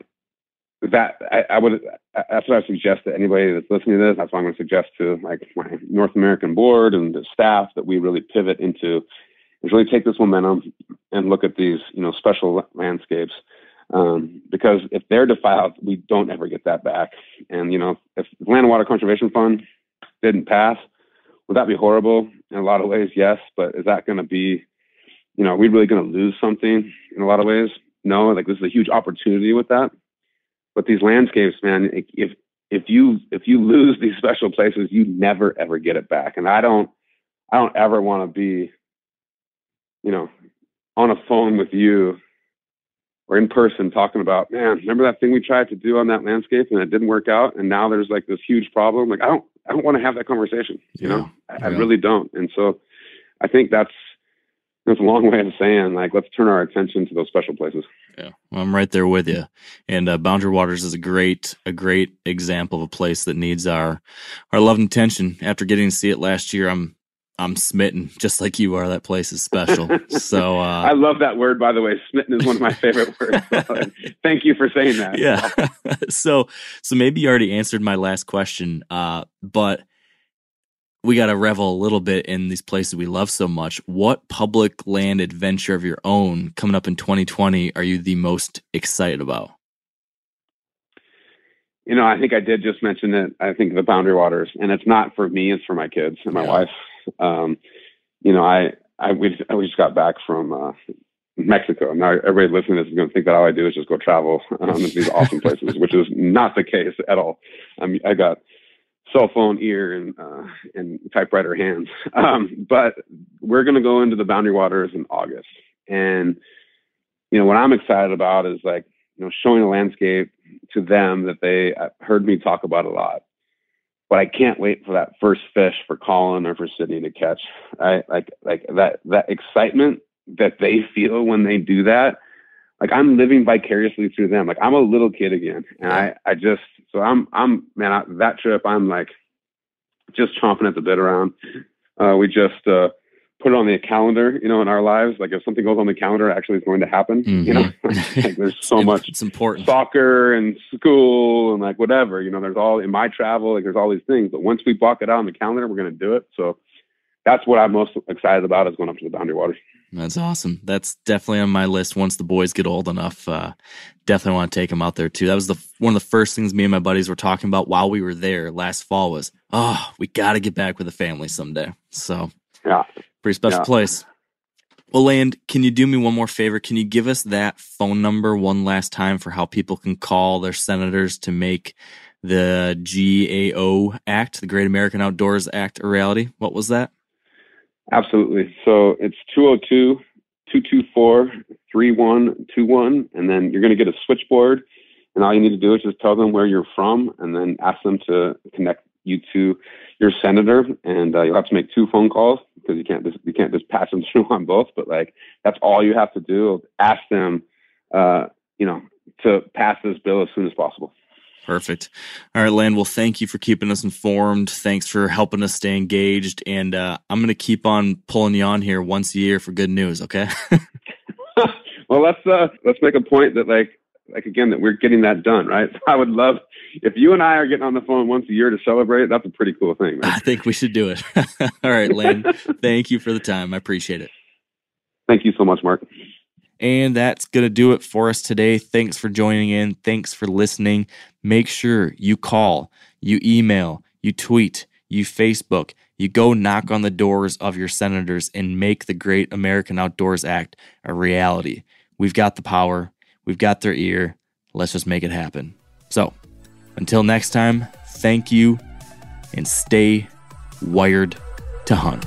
that I, I, would that's what I suggest to anybody that's listening to this. That's what I'm going to suggest to like my North American board and the staff that we really pivot into is really take this momentum and look at these you know special landscapes um, because if they're defiled, we don't ever get that back. And you know, if the Land and Water Conservation Fund didn't pass, would that be horrible? In a lot of ways, yes. But is that going to be, you know, are we really going to lose something in a lot of ways? No, like this is a huge opportunity with that. But these landscapes, man, if if you if you lose these special places, you never ever get it back. And I don't I don't ever want to be, you know, on a phone with you or in person talking about, man, remember that thing we tried to do on that landscape and it didn't work out, and now there's like this huge problem. Like I don't I don't want to have that conversation. You yeah. know, I, yeah. I really don't. And so I think that's that's a long way of saying like let's turn our attention to those special places. Yeah, well, I'm right there with you. And uh, Boundary Waters is a great a great example of a place that needs our our love and attention. After getting to see it last year, I'm I'm smitten, <laughs> just like you are. That place is special. So uh, <laughs> I love that word, by the way. Smitten is one of my favorite words. <laughs> Thank you for saying that. Yeah. so so maybe you already answered my last question, uh, but we got to revel a little bit in these places we love so much. What public land adventure of your own coming up in 2020 are you the most excited about? You know, I think I did just mention it. I think the Boundary Waters, and it's not for me; it's for my kids and my yeah. wife. Um, you know, I I we, we just got back from uh, Mexico. Now everybody listening to this is going to think that all I do is just go travel um, to these awesome <laughs> places, which is not the case at all. I mean, I got cell phone ear and uh, and typewriter hands. <laughs> Um, but we're going to go into the Boundary Waters in August, and you know what I'm excited about is like you know showing a landscape to them that they uh, heard me talk about a lot. But I can't wait for that first fish for Colin or for Sydney to catch. I like like that that excitement that they feel when they do that like I'm living vicariously through them. Like I'm a little kid again, and I I just so I'm I'm man I, that trip I'm like just chomping at the bit around. Uh, we just uh, put it on the calendar, you know, in our lives. Like if something goes on the calendar, actually it's going to happen. Mm-hmm. You know, <laughs> <laughs> like, there's so much. It's important. Soccer and school and like whatever. You know, there's all in my travel. Like there's all these things, but once we block it out on the calendar, we're going to do it. So that's what I'm most excited about is going up to the Boundary Waters. That's awesome. That's definitely on my list. Once the boys get old enough, uh, definitely want to take them out there too. That was the one of the first things me and my buddies were talking about while we were there last fall. Was oh, we got to get back with the family someday. So yeah, pretty special yeah. place. Well, Land, can you do me one more favor? Can you give us that phone number one last time for how people can call their senators to make the GAO Act, the Great American Outdoors Act, a reality? What was that? Absolutely. So it's 202 224 3121. And then you're going to get a switchboard. And all you need to do is just tell them where you're from and then ask them to connect you to your senator. And uh, you'll have to make two phone calls because you can't just, you can't just pass them <laughs> through on both. But like that's all you have to do. Ask them, uh, you know, to pass this bill as soon as possible. Perfect. All right, Land. Well, thank you for keeping us informed. Thanks for helping us stay engaged. And uh, I'm going to keep on pulling you on here once a year for good news. Okay. <laughs> well, let's uh, let's make a point that like like again that we're getting that done, right? <laughs> I would love if you and I are getting on the phone once a year to celebrate. That's a pretty cool thing. I think we should do it. <laughs> All right, Land. thank you for the time. I appreciate it. Thank you so much, Mark. And that's going to do it for us today. Thanks for joining in. Thanks for listening. Make sure you call, you email, you tweet, you Facebook, you go knock on the doors of your senators and make the Great American Outdoors Act a reality. We've got the power, we've got their ear. Let's just make it happen. So, until next time, thank you and stay wired to hunt.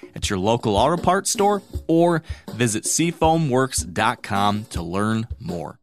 at your local auto parts store or visit seafoamworks.com to learn more.